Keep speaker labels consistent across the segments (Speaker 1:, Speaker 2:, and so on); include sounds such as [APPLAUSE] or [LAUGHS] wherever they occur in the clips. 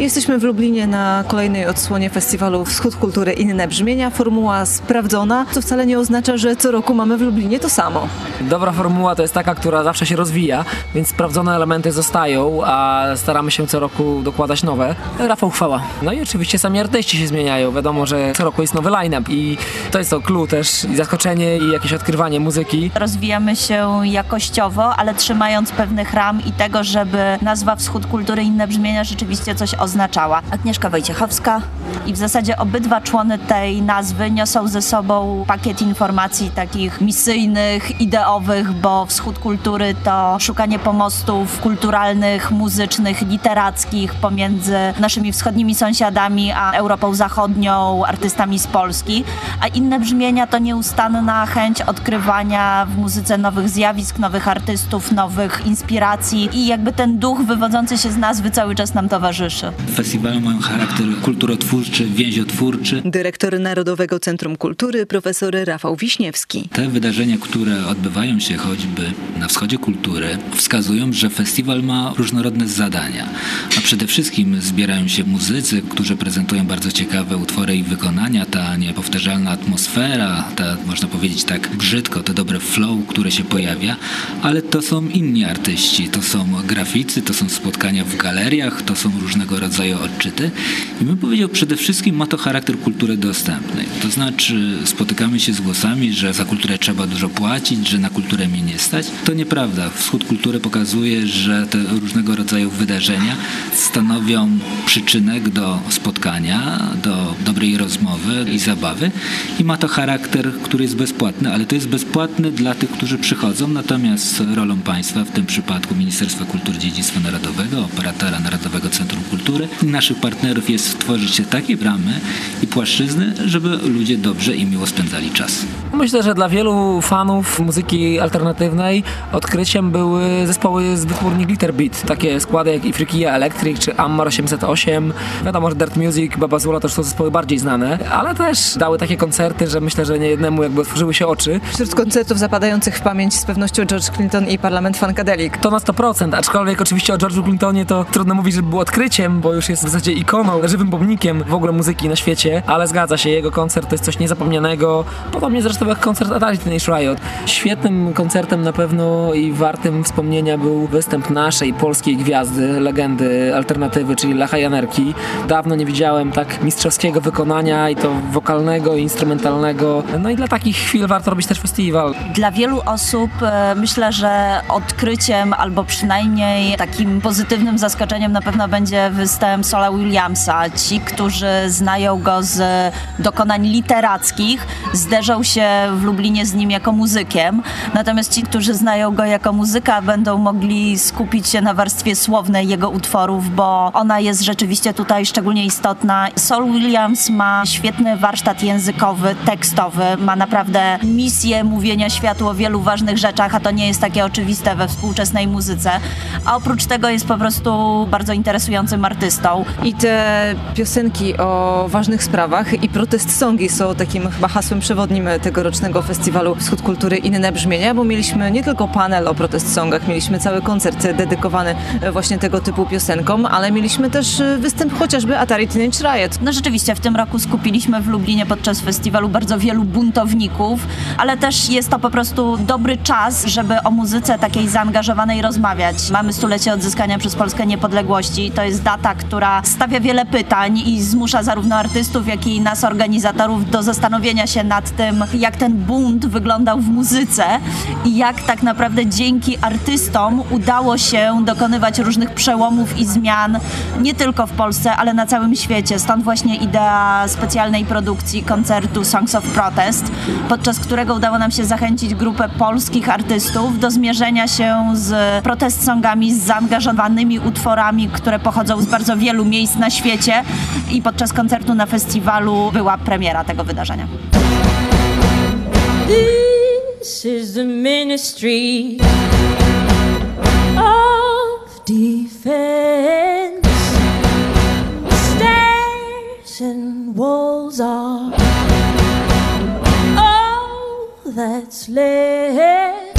Speaker 1: Jesteśmy w Lublinie na kolejnej odsłonie festiwalu Wschód Kultury Inne Brzmienia. Formuła sprawdzona, co wcale nie oznacza, że co roku mamy w Lublinie to samo.
Speaker 2: Dobra formuła to jest taka, która zawsze się rozwija, więc sprawdzone elementy zostają, a staramy się co roku dokładać nowe. Rafał chwała. No i oczywiście sami artyści się zmieniają. Wiadomo, że co roku jest nowy line-up i to jest to clue też i zaskoczenie i jakieś odkrywanie muzyki.
Speaker 3: Rozwijamy się jakościowo, ale trzymając pewnych ram i tego, żeby nazwa Wschód Kultury Inne Brzmienia rzeczywiście coś oznaczała. Agnieszka Wojciechowska i w zasadzie obydwa człony tej nazwy niosą ze sobą pakiet informacji takich misyjnych, ideowych, bo Wschód Kultury to szukanie pomostów kulturalnych, muzycznych, literackich pomiędzy naszymi wschodnimi sąsiadami a Europą Zachodnią, artystami z Polski, a inne brzmienia to nieustanna chęć odkrywania w muzyce nowych zjawisk, nowych artystów, nowych inspiracji i jakby ten duch wywodzący się z nazwy cały czas nam towarzyszy.
Speaker 4: Festiwale mają charakter kulturotwórczy, więziotwórczy.
Speaker 1: Dyrektor Narodowego Centrum Kultury, profesor Rafał Wiśniewski.
Speaker 4: Te wydarzenia, które odbywają się choćby na wschodzie kultury, wskazują, że festiwal ma różnorodne zadania. A przede wszystkim zbierają się muzycy, którzy prezentują bardzo ciekawe utwory i wykonania, ta niepowtarzalna atmosfera, ta, można powiedzieć tak brzydko, to dobre flow, które się pojawia, ale to są inni artyści, to są graficy, to są spotkania w galeriach, to są różnego rodzaju odczyty i bym powiedział przede wszystkim ma to charakter kultury dostępnej. To znaczy spotykamy się z głosami, że za kulturę trzeba dużo płacić, że na kulturę mnie nie stać. To nieprawda. Wschód kultury pokazuje, że te różnego rodzaju wydarzenia stanowią przyczynek do spotkania, do dobrej rozmowy i zabawy i ma to charakter, który jest bezpłatny, ale to jest bezpłatny dla tych, którzy przychodzą, natomiast rolą państwa, w tym przypadku Ministerstwa Kultury i Dziedzictwa Narodowego, operatora Narodowego Centrum Kultury i naszych partnerów jest stworzyć takie bramy i płaszczyzny, żeby ludzie dobrze i miło spędzali czas.
Speaker 2: Myślę, że dla wielu fanów muzyki alternatywnej odkryciem były zespoły z wytwórni Glitter Beat. Takie składy jak Ifrikia Electric czy Ammar 808. Wiadomo, że Dirt Music, Baba Zula to są zespoły bardziej znane, ale też dały takie koncerty, że myślę, że niejednemu jakby otworzyły się oczy.
Speaker 1: Wśród koncertów zapadających w pamięć z pewnością George Clinton i Parlament Funkadelic.
Speaker 2: To na 100%, aczkolwiek oczywiście o George'u Clintonie to trudno mówić, żeby był odkryciem, bo już jest w zasadzie ikoną, żywym pomnikiem w ogóle muzyki na świecie, ale zgadza się, jego koncert to jest coś niezapomnianego. Podobnie zresztą jak koncert Atari Teenage Riot. Świetnym koncertem na pewno i wartym wspomnienia był występ naszej polskiej gwiazdy, legendy alternatywy, czyli Lecha Janerki. Dawno nie widziałem tak mistrzowskiego wykonania i to wokalnego, instrumentalnego. No i dla takich chwil warto robić też festiwal.
Speaker 3: Dla wielu osób e, myślę, że odkryciem albo przynajmniej takim pozytywnym zaskoczeniem na pewno będzie występ Sola Williamsa. Ci, którzy znają go z dokonań literackich, zderzą się w Lublinie z nim jako muzykiem. Natomiast ci, którzy znają go jako muzyka, będą mogli skupić się na warstwie słownej jego utworów, bo ona jest rzeczywiście tutaj szczególnie istotna. Sol Williams ma świetny warsztat językowy, tekstowy, ma naprawdę misję mówienia światu o wielu ważnych rzeczach, a to nie jest takie oczywiste we współczesnej muzyce. A oprócz tego jest po prostu bardzo interesującym artystą.
Speaker 1: I te piosenki o ważnych sprawach i protest songi są takim chyba hasłem przewodnim tegorocznego festiwalu Wschód Kultury Inne Brzmienia, bo mieliśmy nie tylko panel o protest songach, mieliśmy cały koncert dedykowany właśnie tego typu piosenkom, ale mieliśmy też występ chociażby Atari Teenage Riot.
Speaker 3: No rzeczywiście, w tym roku skupiliśmy w Lublinie podczas festiwalu bardzo wielu buntowników, ale też jest to po prostu dobry czas, żeby o muzyce takiej zaangażowanej rozmawiać. Mamy stulecie odzyskania przez Polskę niepodległości. To jest data, która stawia wiele pytań i zmusza zarówno artystów, jak i nas, organizatorów, do zastanowienia się nad tym, jak ten bunt wyglądał w muzyce i jak tak naprawdę dzięki artystom udało się dokonywać różnych przełomów i zmian, nie tylko w Polsce, ale na całym świecie. Stąd właśnie idea specjalnej produkcji koncertu Songs of Protest, podczas którego udało nam się zachęcić grupę polskich artystów do zmierzenia się z protest songami, z zaangażowanymi utworami, które pochodzą z bardzo wielu miejsc na świecie i podczas koncertu na festiwalu była premiera tego wydarzenia.
Speaker 5: This is the ministry of defense. Stairs and walls are all that's left.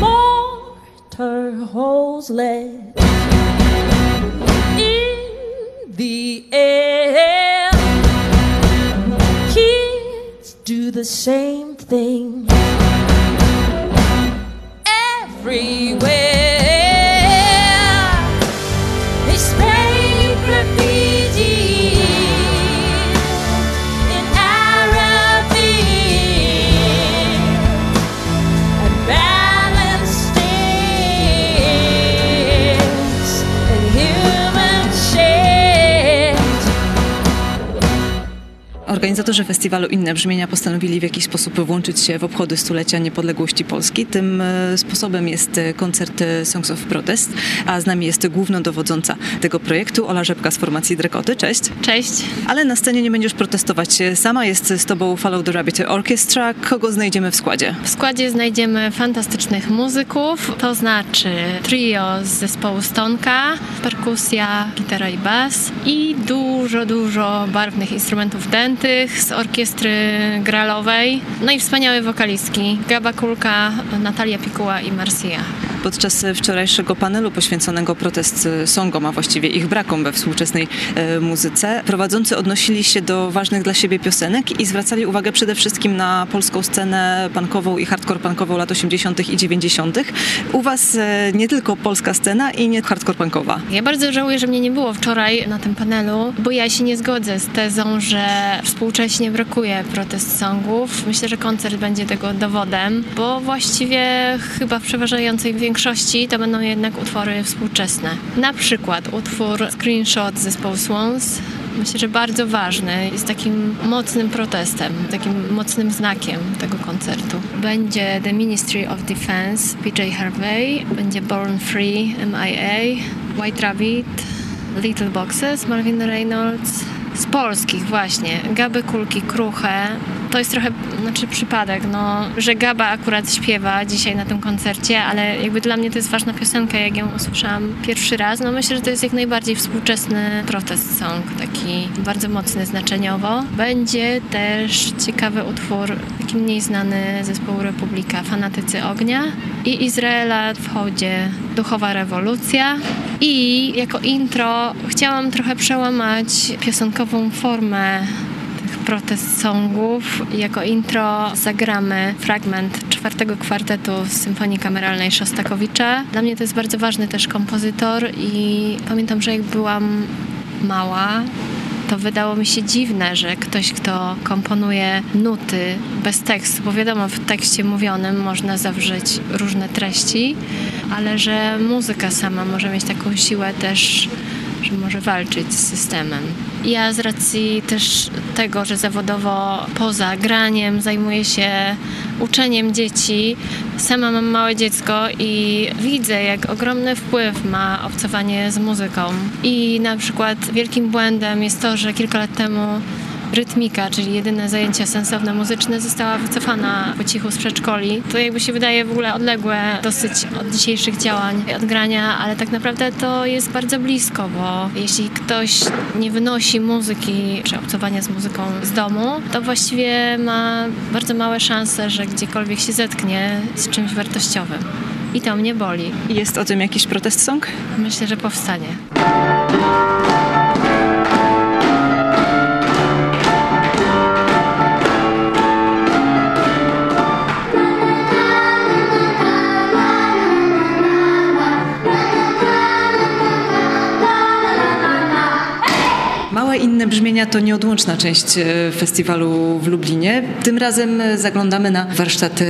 Speaker 5: More candles lit the same thing
Speaker 1: Organizatorzy festiwalu Inne Brzmienia postanowili w jakiś sposób włączyć się w obchody stulecia niepodległości Polski. Tym e, sposobem jest e, koncert e, Songs of Protest, a z nami jest głównodowodząca tego projektu Ola Rzepka z formacji Drekoty. Cześć.
Speaker 6: Cześć.
Speaker 1: Ale na scenie nie będziesz protestować sama, jest z tobą Follow the Rabbit Orchestra. Kogo znajdziemy w składzie?
Speaker 6: W składzie znajdziemy fantastycznych muzyków, to znaczy trio z zespołu Stonka, perkusja, gitara i bas i dużo, dużo barwnych instrumentów dętych z orkiestry gralowej, no i wspaniałe wokalistki Gaba Kulka, Natalia Pikuła i Marcia.
Speaker 1: Podczas wczorajszego panelu poświęconego protest songom, a właściwie ich brakom we współczesnej e, muzyce, prowadzący odnosili się do ważnych dla siebie piosenek i zwracali uwagę przede wszystkim na polską scenę punkową i hardcore punkową lat 80. i 90. U was e, nie tylko polska scena i nie hardcore punkowa.
Speaker 6: Ja bardzo żałuję, że mnie nie było wczoraj na tym panelu, bo ja się nie zgodzę z tezą, że współcześnie brakuje protest songów. Myślę, że koncert będzie tego dowodem, bo właściwie chyba w przeważającej większości to będą jednak utwory współczesne. Na przykład utwór Screenshot zespołu Swans Myślę, że bardzo ważny. Jest takim mocnym protestem, takim mocnym znakiem tego koncertu. Będzie The Ministry of Defense, PJ Harvey, będzie Born Free, MIA, White Rabbit, Little Boxes, Marvin Reynolds. Z polskich właśnie, Gaby Kulki, Kruche. To jest trochę, znaczy przypadek, no, że Gaba akurat śpiewa dzisiaj na tym koncercie, ale jakby dla mnie to jest ważna piosenka, jak ją usłyszałam pierwszy raz. No myślę, że to jest jak najbardziej współczesny protest song, taki bardzo mocny znaczeniowo. Będzie też ciekawy utwór, taki mniej znany zespołu Republika, Fanatycy Ognia i Izraela w hołdzie Duchowa Rewolucja. I jako intro chciałam trochę przełamać piosenkową formę protest songów. Jako intro zagramy fragment czwartego kwartetu z Symfonii Kameralnej Szostakowicza. Dla mnie to jest bardzo ważny też kompozytor i pamiętam, że jak byłam mała, to wydało mi się dziwne, że ktoś, kto komponuje nuty bez tekstu, bo wiadomo, w tekście mówionym można zawrzeć różne treści, ale że muzyka sama może mieć taką siłę też, że może walczyć z systemem. Ja z racji też tego, że zawodowo poza graniem zajmuję się uczeniem dzieci, sama mam małe dziecko i widzę, jak ogromny wpływ ma obcowanie z muzyką. I na przykład wielkim błędem jest to, że kilka lat temu rytmika, czyli jedyne zajęcia sensowne muzyczne, została wycofana po cichu z przedszkoli. To jakby się wydaje w ogóle odległe dosyć od dzisiejszych działań, od grania, ale tak naprawdę to jest bardzo blisko, bo jeśli ktoś nie wynosi muzyki czy obcowania z muzyką z domu, to właściwie ma bardzo małe szanse, że gdziekolwiek się zetknie z czymś wartościowym. I to mnie boli.
Speaker 1: Jest o tym jakiś protest song?
Speaker 6: Myślę, że powstanie.
Speaker 1: Małe inne brzmienia to nieodłączna część e, festiwalu w Lublinie. Tym razem e, zaglądamy na warsztaty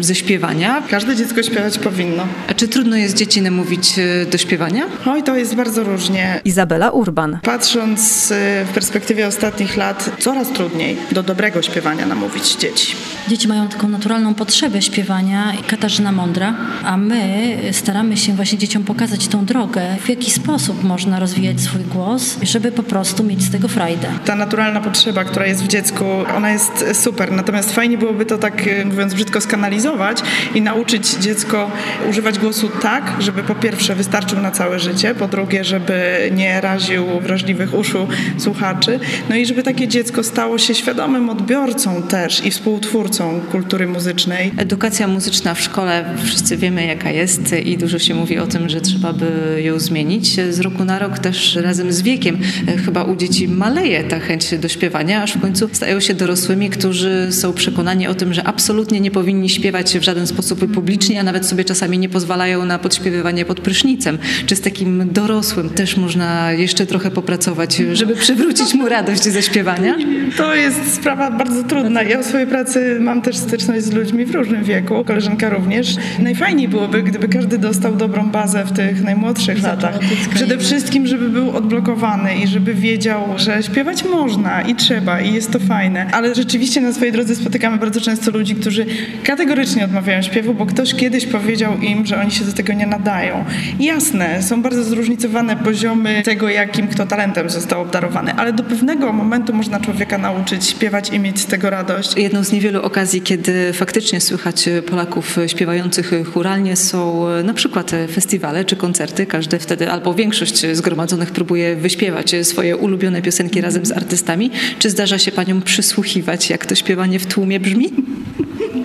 Speaker 1: ze śpiewania.
Speaker 7: Każde dziecko śpiewać powinno.
Speaker 1: A czy trudno jest dzieci namówić e, do śpiewania?
Speaker 7: Oj, to jest bardzo różnie.
Speaker 1: Izabela Urban.
Speaker 7: Patrząc w perspektywie ostatnich lat, coraz trudniej do dobrego śpiewania namówić dzieci.
Speaker 8: Dzieci mają taką naturalną potrzebę śpiewania, Katarzyna Mądra, a my staramy się właśnie dzieciom pokazać tą drogę, w jaki sposób można rozwijać swój głos, żeby po prostu mieć z tego frajdę.
Speaker 7: Ta naturalna potrzeba, która jest w dziecku, ona jest super. Natomiast fajnie byłoby to tak, e, mówiąc brzydko, skanalizować i nauczyć dziecko używać głosu tak, żeby po pierwsze wystarczył na całe życie, po drugie, żeby nie raził wrażliwych uszu słuchaczy, no i żeby takie dziecko stało się świadomym odbiorcą też i współtwórcą kultury muzycznej.
Speaker 1: Edukacja muzyczna w szkole, wszyscy wiemy jaka jest i dużo się mówi o tym, że trzeba by ją zmienić. Z roku na rok też razem z wiekiem e, chyba u dzieci maleje ta chęć do śpiewania, aż w końcu stają się dorosłymi, którzy są przekonani o tym, że absolutnie nie powinni śpiewać w żaden sposób publicznie, a nawet sobie czasami nie pozwalają na podśpiewywanie pod prysznicem. Czy z takim dorosłym też można jeszcze trochę popracować, żeby przywrócić mu radość ze śpiewania?
Speaker 7: To jest sprawa bardzo trudna. Ja w swojej pracy mam też styczność z ludźmi w różnym wieku, koleżanka również. Najfajniej byłoby, gdyby każdy dostał dobrą bazę w tych najmłodszych latach. Przede wszystkim, żeby był odblokowany i żeby wiedział, że śpiewać można i trzeba i jest to fajne. Ale rzeczywiście na swojej drodze spotykamy bardzo często ludzi, którzy kategorycznie odmawiają śpiewu, bo ktoś kiedyś powiedział im, że oni się do tego nie nadają. Jasne, są bardzo zróżnicowane poziomy tego, jakim kto talentem został obdarowany, ale do pewnego momentu można człowieka nauczyć śpiewać i mieć z tego radość.
Speaker 1: Jedną z niewielu okazji, kiedy faktycznie słychać Polaków śpiewających churalnie są na przykład festiwale czy koncerty. Każdy wtedy albo większość zgromadzonych próbuje wyśpiewać swoje ulubione piosenki razem z artystami. Czy zdarza się paniom przysłuchiwać, jak to śpiewanie w tłumie brzmi?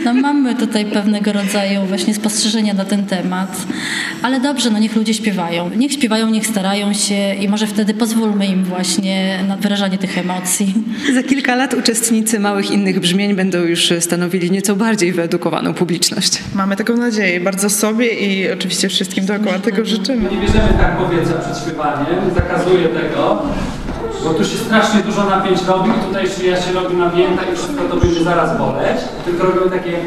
Speaker 8: No mamy tutaj pewnego rodzaju właśnie spostrzeżenia na ten temat, ale dobrze, no niech ludzie śpiewają. Niech śpiewają, niech starają się i może wtedy pozwólmy im właśnie na wyrażanie tych emocji.
Speaker 1: Za kilka lat uczestnicy małych innych brzmień będą już stanowili nieco bardziej wyedukowaną publiczność.
Speaker 7: Mamy taką nadzieję bardzo sobie i oczywiście wszystkim dookoła tego życzymy.
Speaker 9: Nie bierzemy tak powietrza przed śpiewaniem, zakazuję tego, bo tu się strasznie dużo napięć robi. I tutaj szyja się robi napięta i wszystko to będzie zaraz boleć, tylko robimy takie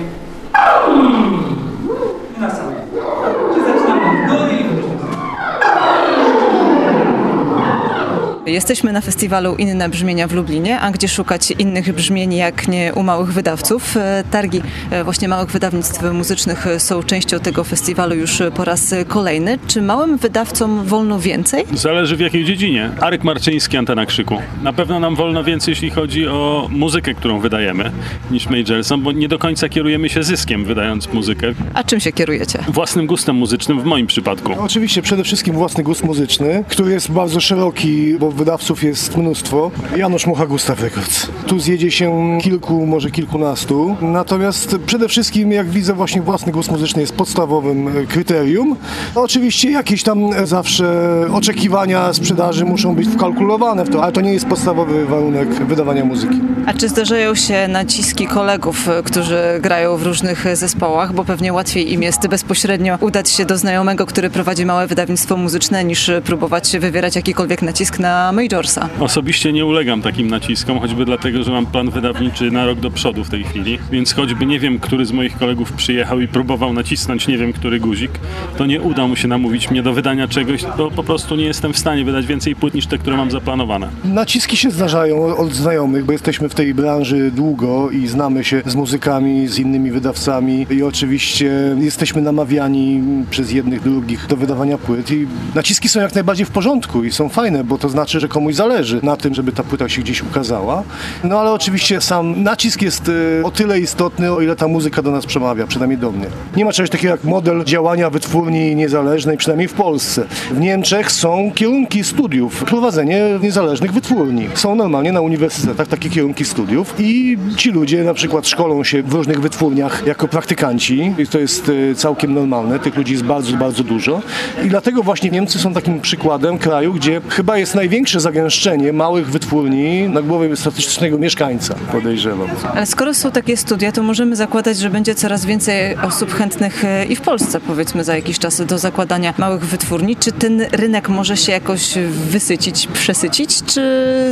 Speaker 1: Jesteśmy na festiwalu Inne Brzmienia w Lublinie, a gdzie szukać innych brzmień jak nie u małych wydawców. E, Targi e, właśnie małych wydawnictw muzycznych są częścią tego festiwalu już po raz kolejny. Czy małym wydawcom wolno więcej?
Speaker 10: Zależy w jakiej dziedzinie. Arek Marczyński, Antena Krzyku. Na pewno nam wolno więcej, jeśli chodzi o muzykę, którą wydajemy, niż Majorsom, bo nie do końca kierujemy się zyskiem, wydając muzykę.
Speaker 1: A czym się kierujecie?
Speaker 10: Własnym gustem muzycznym w moim przypadku.
Speaker 11: Oczywiście przede wszystkim własny gust muzyczny, który jest bardzo szeroki, bo wydawców jest mnóstwo. Janusz Mucha Gustaw Records. Tu zjedzie się kilku, może kilkunastu. Natomiast przede wszystkim, jak widzę, właśnie własny gust muzyczny jest podstawowym e, kryterium. Oczywiście jakieś tam zawsze oczekiwania sprzedaży muszą być wkalkulowane w to, ale to nie jest podstawowy warunek wydawania muzyki.
Speaker 1: A czy zdarzają się naciski kolegów, e, którzy grają w różnych zespołach, bo pewnie łatwiej im jest bezpośrednio udać się do znajomego, który prowadzi małe wydawnictwo muzyczne, niż próbować wywierać jakikolwiek nacisk na Majorsa?
Speaker 10: Osobiście nie ulegam takim naciskom, choćby dlatego, że mam plan wydawniczy na rok do przodu w tej chwili, więc choćby nie wiem, który z moich kolegów przyjechał i próbował nacisnąć nie wiem, który guzik, to nie uda mu się namówić mnie do wydania czegoś, bo po prostu nie jestem w stanie wydać więcej płyt niż te, które mam zaplanowane.
Speaker 11: Naciski się zdarzają od znajomych, bo jesteśmy w tej branży długo i znamy się z muzykami, z innymi wydawcami i oczywiście jesteśmy namawiani przez jednych, drugich do wydawania płyt i naciski są jak najbardziej w porządku i są fajne, bo to znaczy, że komuś zależy na tym, żeby ta płyta się gdzieś ukazała. No ale oczywiście sam nacisk jest e, o tyle istotny, o ile ta muzyka do nas przemawia, przynajmniej do mnie. Nie ma czegoś takiego jak model działania wytwórni niezależnej, przynajmniej w Polsce. W Niemczech są kierunki studiów, prowadzenie niezależnych wytwórni. Są normalnie na uniwersytetach takie kierunki studiów i ci ludzie na przykład szkolą się w różnych wytwórniach jako praktykanci i to jest e, całkiem normalne. Tych ludzi jest bardzo, bardzo dużo i dlatego właśnie Niemcy są takim przykładem kraju, gdzie chyba jest największe zagęszczenie małych wytwórni na głowę statystycznego mieszkańca, podejrzewam.
Speaker 1: Ale skoro są takie studia, to możemy zakładać, że będzie coraz więcej osób chętnych e, i w Polsce, powiedzmy, za jakiś czas do zakładania małych wytwórni. Czy ten rynek może się jakoś wysycić, przesycić, czy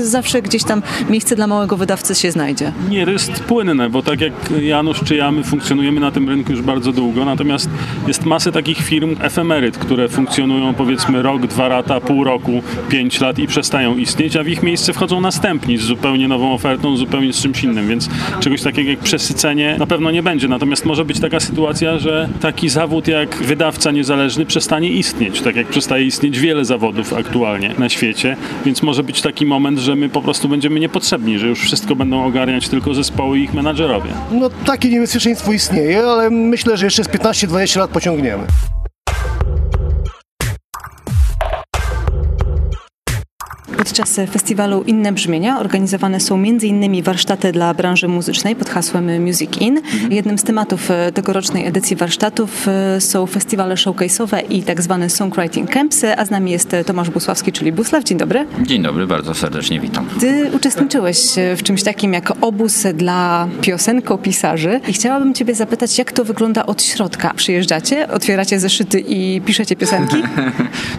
Speaker 1: zawsze gdzieś tam miejsce dla małego wydawcy się znajdzie?
Speaker 10: Nie, to jest płynne, bo tak jak Janusz czy ja, my funkcjonujemy na tym rynku już bardzo długo, natomiast jest masę takich firm efemeryt, które funkcjonują powiedzmy rok, dwa lata, pół roku, pięć lat i przez przestają istnieć, a w ich miejsce wchodzą następni z zupełnie nową ofertą, zupełnie z czymś innym, więc czegoś takiego jak przesycenie na pewno nie będzie. Natomiast może być taka sytuacja, że taki zawód jak wydawca niezależny przestanie istnieć, tak jak przestaje istnieć wiele zawodów aktualnie na świecie, więc może być taki moment, że my po prostu będziemy niepotrzebni, że już wszystko będą ogarniać tylko zespoły i ich menadżerowie.
Speaker 11: No takie niebezpieczeństwo istnieje, ale myślę, że jeszcze z 15-20 lat pociągniemy.
Speaker 1: Podczas festiwalu Inne Brzmienia organizowane są m.in. warsztaty dla branży muzycznej pod hasłem Music In. Jednym z tematów e, tegorocznej edycji warsztatów e, są festiwale showcase'owe i tak zwane songwriting camps, a z nami jest Tomasz Busławski, czyli Busław. Dzień dobry.
Speaker 12: Dzień dobry, bardzo serdecznie witam.
Speaker 1: Ty uczestniczyłeś w czymś takim jak obóz dla piosenkopisarzy i chciałabym Ciebie zapytać, jak to wygląda od środka? Przyjeżdżacie, otwieracie zeszyty i piszecie piosenki? [LAUGHS]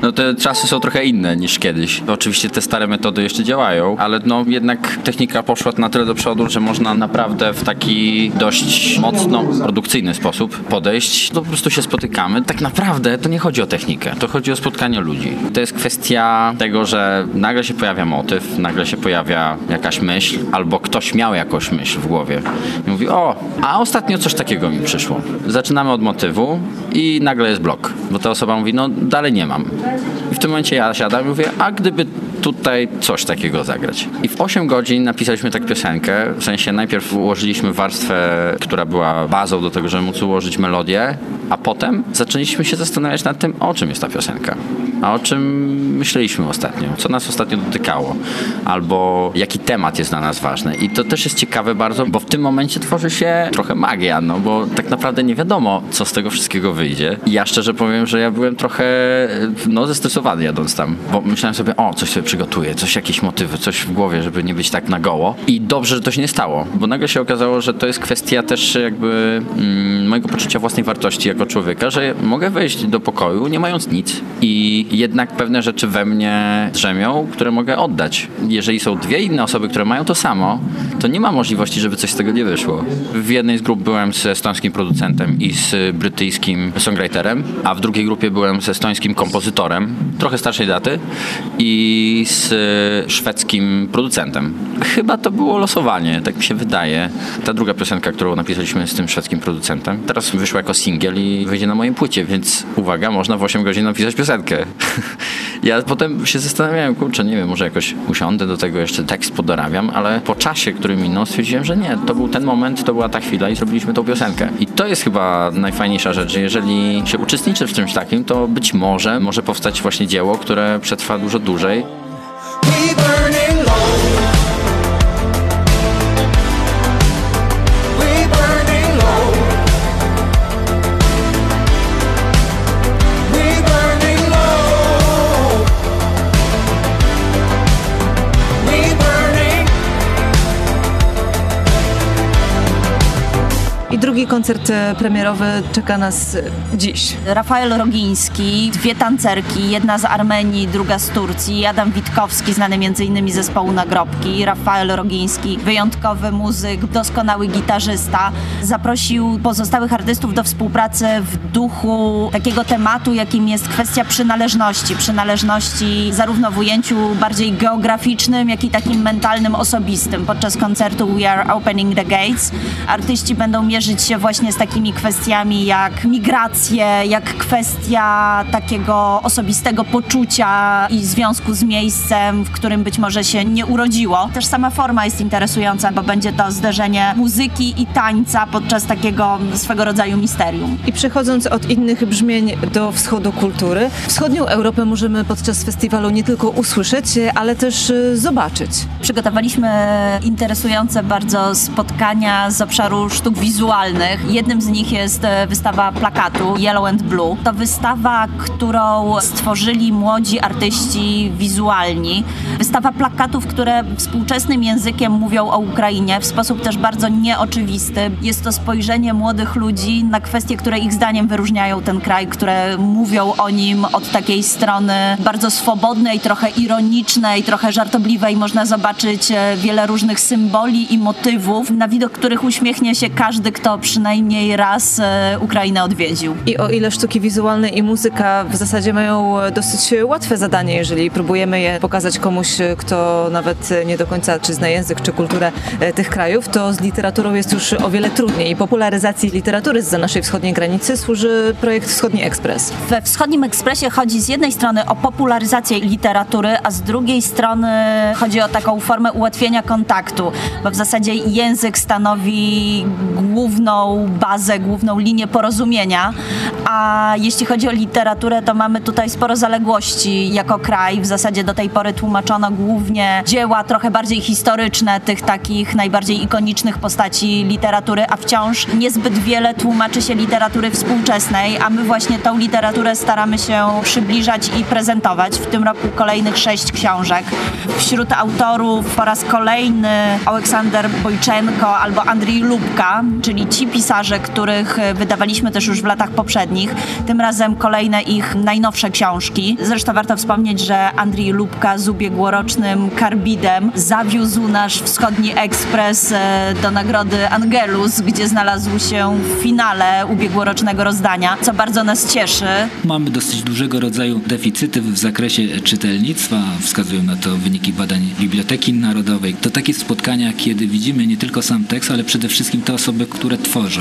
Speaker 12: No te czasy są trochę inne niż kiedyś. Oczywiście te stare metody jeszcze działają, ale no jednak technika poszła na tyle do przodu, że można naprawdę w taki dość mocno produkcyjny sposób podejść. To po prostu się spotykamy. Tak naprawdę to nie chodzi o technikę, to chodzi o spotkanie ludzi. To jest kwestia tego, że nagle się pojawia motyw, nagle się pojawia jakaś myśl, albo ktoś miał jakąś myśl w głowie. I mówi, o, a ostatnio coś takiego mi przyszło. Zaczynamy od motywu i nagle jest blok, bo ta osoba mówi, no dalej nie mam. I w tym momencie ja siadam i mówię, a gdyby tutaj coś takiego zagrać. I w 8 godzin napisaliśmy tak piosenkę, w sensie najpierw ułożyliśmy warstwę, która była bazą do tego, żeby móc ułożyć melodię, a potem zaczęliśmy się zastanawiać nad tym, o czym jest ta piosenka. A o czym myśleliśmy ostatnio, co nas ostatnio dotykało, albo jaki temat jest dla nas ważny. I to też jest ciekawe bardzo, bo w tym momencie tworzy się trochę magia, no bo tak naprawdę nie wiadomo, co z tego wszystkiego wyjdzie. I ja szczerze powiem, że ja byłem trochę no, zestresowany jadąc tam, bo myślałem sobie, o, coś sobie przygotuję, coś, jakieś motywy, coś w głowie, żeby nie być tak na goło. I dobrze, że to się nie stało, bo nagle się okazało, że to jest kwestia też jakby mm, mojego poczucia własnej wartości jako człowieka, że mogę wejść do pokoju nie mając nic i jednak pewne rzeczy we mnie drzemią, które mogę oddać. Jeżeli są dwie inne osoby, które mają to samo, to nie ma możliwości, żeby coś z tego nie wyszło. W jednej z grup byłem z estońskim producentem i z brytyjskim songwriterem, a w drugiej grupie byłem z estońskim kompozytorem, trochę starszej daty, i z szwedzkim producentem. Chyba to było losowanie, tak mi się wydaje. Ta druga piosenka, którą napisaliśmy z tym szwedzkim producentem, teraz wyszła jako singiel i wyjdzie na mojej płycie, więc uwaga, można w 8 godzin napisać piosenkę. [LAUGHS] ja potem się zastanawiałem, kurczę, nie wiem, może jakoś usiądę do tego, jeszcze tekst podorabiam, ale po czasie, który minął, stwierdziłem, że nie, to był ten moment, to była ta chwila i zrobiliśmy tą piosenkę. I to jest chyba najfajniejsza rzecz, że jeżeli się uczestniczy w czymś takim, to być może może powstać właśnie dzieło, które przetrwa dużo dłużej.
Speaker 1: Koncert e, premierowy czeka nas dziś.
Speaker 3: Rafael Rogiński, dwie tancerki, jedna z Armenii, druga z Turcji, Adam Witkowski, znany m.in. z zespołu Nagrobki, Rafael Rogiński, wyjątkowy muzyk, doskonały gitarzysta. Zaprosił pozostałych artystów do współpracy w duchu takiego tematu, jakim jest kwestia przynależności. Przynależności zarówno w ujęciu bardziej geograficznym, jak i takim mentalnym, osobistym. Podczas koncertu We Are Opening the Gates artyści będą mierzyć się właśnie z takimi kwestiami jak migracje, jak kwestia takiego osobistego poczucia i związku z miejscem, w którym być może się nie urodziło. Też sama forma jest interesująca, bo będzie to zderzenie muzyki i tańca podczas takiego swego rodzaju misterium.
Speaker 1: I przechodząc od innych brzmień do wschodu kultury, wschodnią Europę możemy podczas festiwalu nie tylko usłyszeć, ale też e, zobaczyć.
Speaker 3: Przygotowaliśmy interesujące bardzo spotkania z obszaru sztuk wizualnych. Jednym z nich jest e, wystawa plakatu Yellow and Blue. To wystawa, którą stworzyli młodzi artyści wizualni. Wystawa plakatów, które współczesnym językiem mówią o Ukrainie w sposób też bardzo nieoczywisty. Jest to spojrzenie młodych ludzi na kwestie, które ich zdaniem wyróżniają ten kraj, które mówią o nim od takiej strony bardzo swobodnej, trochę ironicznej, trochę żartobliwej. Można zobaczyć e, wiele różnych symboli i motywów, na widok których uśmiechnie się każdy, kto przynajmniej raz e, Ukrainę odwiedził.
Speaker 1: I o ile sztuki wizualne i muzyka w zasadzie mają dosyć łatwe zadanie, jeżeli próbujemy je pokazać komuś, kto nawet nie do końca czy zna język, czy kulturę e, tych krajów, to z literaturą jest już o wiele trudniej. Popularyzacji literatury za naszej wschodniej granicy służy projekt Wschodni Ekspres.
Speaker 3: We Wschodnim Ekspresie chodzi z jednej strony o popularyzację literatury, a z drugiej strony chodzi o taką formę ułatwienia kontaktu, bo w zasadzie język stanowi główną bazę, główną linię porozumienia, a jeśli chodzi o literaturę, to mamy tutaj sporo zaległości jako kraj. W zasadzie do tej pory tłumaczono głównie dzieła trochę bardziej historyczne tych takich najbardziej ikonicznych postaci literatury, a wciąż niezbyt wiele tłumaczy się literatury współczesnej, a my właśnie tą literaturę staramy się przybliżać i prezentować. W tym roku kolejnych sześć książek. Wśród autorów po raz kolejny Aleksander Bojczenko albo Andrzej Lubka, czyli ci pisarze, których wydawaliśmy też już w latach poprzednich. Tym razem kolejne ich najnowsze książki. Zresztą warto wspomnieć, że Andrzej Lubka z ubiegłorocznym Karbidem zawiózł nasz wschodni ekspres e, do nagrody Angelus, gdzie znalazł się w finale ubiegłorocznego rozdania, co bardzo nas cieszy.
Speaker 4: Mamy dosyć dużego rodzaju deficyty w zakresie czytelnictwa. Wskazują na to wyniki badań Biblioteki Narodowej. To takie spotkania, kiedy widzimy nie tylko sam tekst, ale przede wszystkim te osoby, które tworzą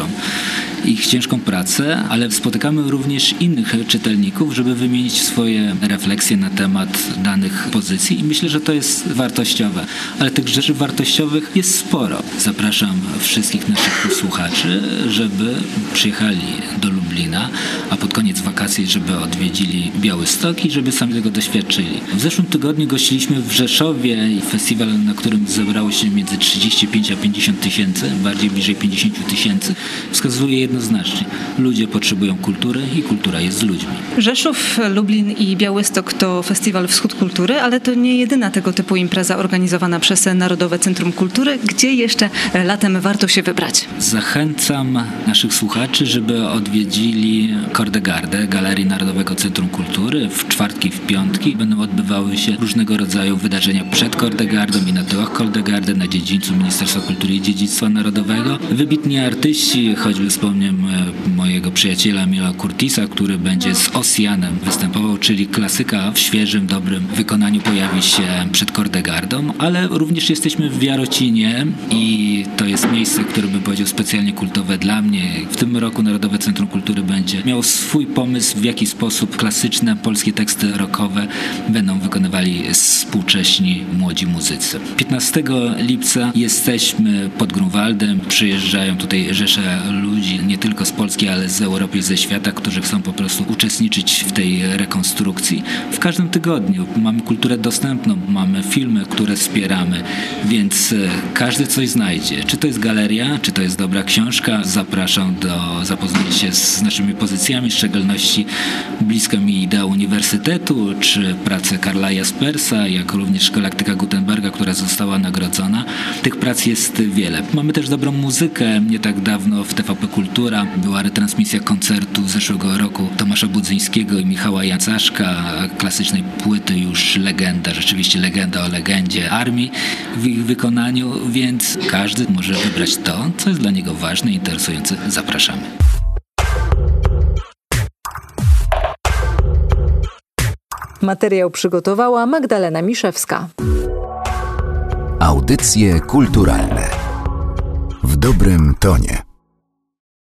Speaker 4: ich ciężką pracę, ale spotykamy również innych czytelników, żeby wymienić swoje refleksje na temat danych pozycji i myślę, że to jest wartościowe. Ale tych rzeczy wartościowych jest sporo. Zapraszam wszystkich naszych słuchaczy, żeby przyjechali do Lublina, a pod koniec wakacji, żeby odwiedzili Białystok i żeby sami tego doświadczyli. W zeszłym tygodniu gościliśmy w Rzeszowie festiwal, na którym zebrało się między 35 a 50 tysięcy, bardziej bliżej 50 tysięcy. Wskazuje jednoznacznie, ludzie potrzebują kultury i kultura jest z ludźmi.
Speaker 1: Rzeszów, Lublin i Białystok to festiwal Wschód Kultury, ale to nie jedyna tego typu impreza organizowana przez Narodowe Centrum Kultury. Gdzie jeszcze latem warto się wybrać?
Speaker 4: Zachęcam naszych słuchaczy, żeby odwiedzili Kordegardę, Galerii Narodowego Centrum Kultury. W czwartki, w piątki będą odbywały się różnego rodzaju wydarzenia przed Kordegardą i na tyłach Kordegardy, na dziedzińcu Ministerstwa Kultury i Dziedzictwa Narodowego. Wybitni artyści, choćby wspomniem mojego przyjaciela Mila Curtisa, który będzie z Ossianem występował, czyli klasyka w świeżym, dobrym wykonaniu pojawi się przed Kordegardą, ale również jesteśmy w Jarocinie i to jest miejsce, które bym powiedział specjalnie kultowe dla mnie. W tym roku Narodowe Centrum Kultury będzie miał swój pomysł, w jaki sposób klasyczne polskie teksty rockowe będą wykonywali współcześni młodzi muzycy. 15 lipca jesteśmy pod Grunwaldem, przyjeżdżają tutaj rzesze ludzi nie tylko z Polski, ale z Europy i ze świata, którzy chcą po prostu uczestniczyć w tej rekonstrukcji. W każdym tygodniu mamy kulturę dostępną, mamy filmy, które wspieramy, więc e, każdy coś znajdzie. Czy to jest galeria, czy to jest dobra książka, zapraszam do zapoznania się z naszymi pozycjami, w szczególności blisko mi idea uniwersytetu, czy pracę Karla Jaspersa, jak również Galaktyka Gutenberga, która została nagrodzona. Tych prac jest wiele. Mamy też dobrą muzykę. Nie tak dawno w TVP Kultura była retransmisja koncertu zeszłego roku Tomasza Budzyńskiego i Michała Jacaszka, klasycznej płyty już legenda, rzeczywiście legenda o legendzie armii w ich wykonaniu, więc każdy może wybrać to, co jest dla niego ważne i interesujące. Zapraszamy.
Speaker 1: Materiał przygotowała Magdalena Miszewska.
Speaker 13: Audycje kulturalne w dobrym tonie.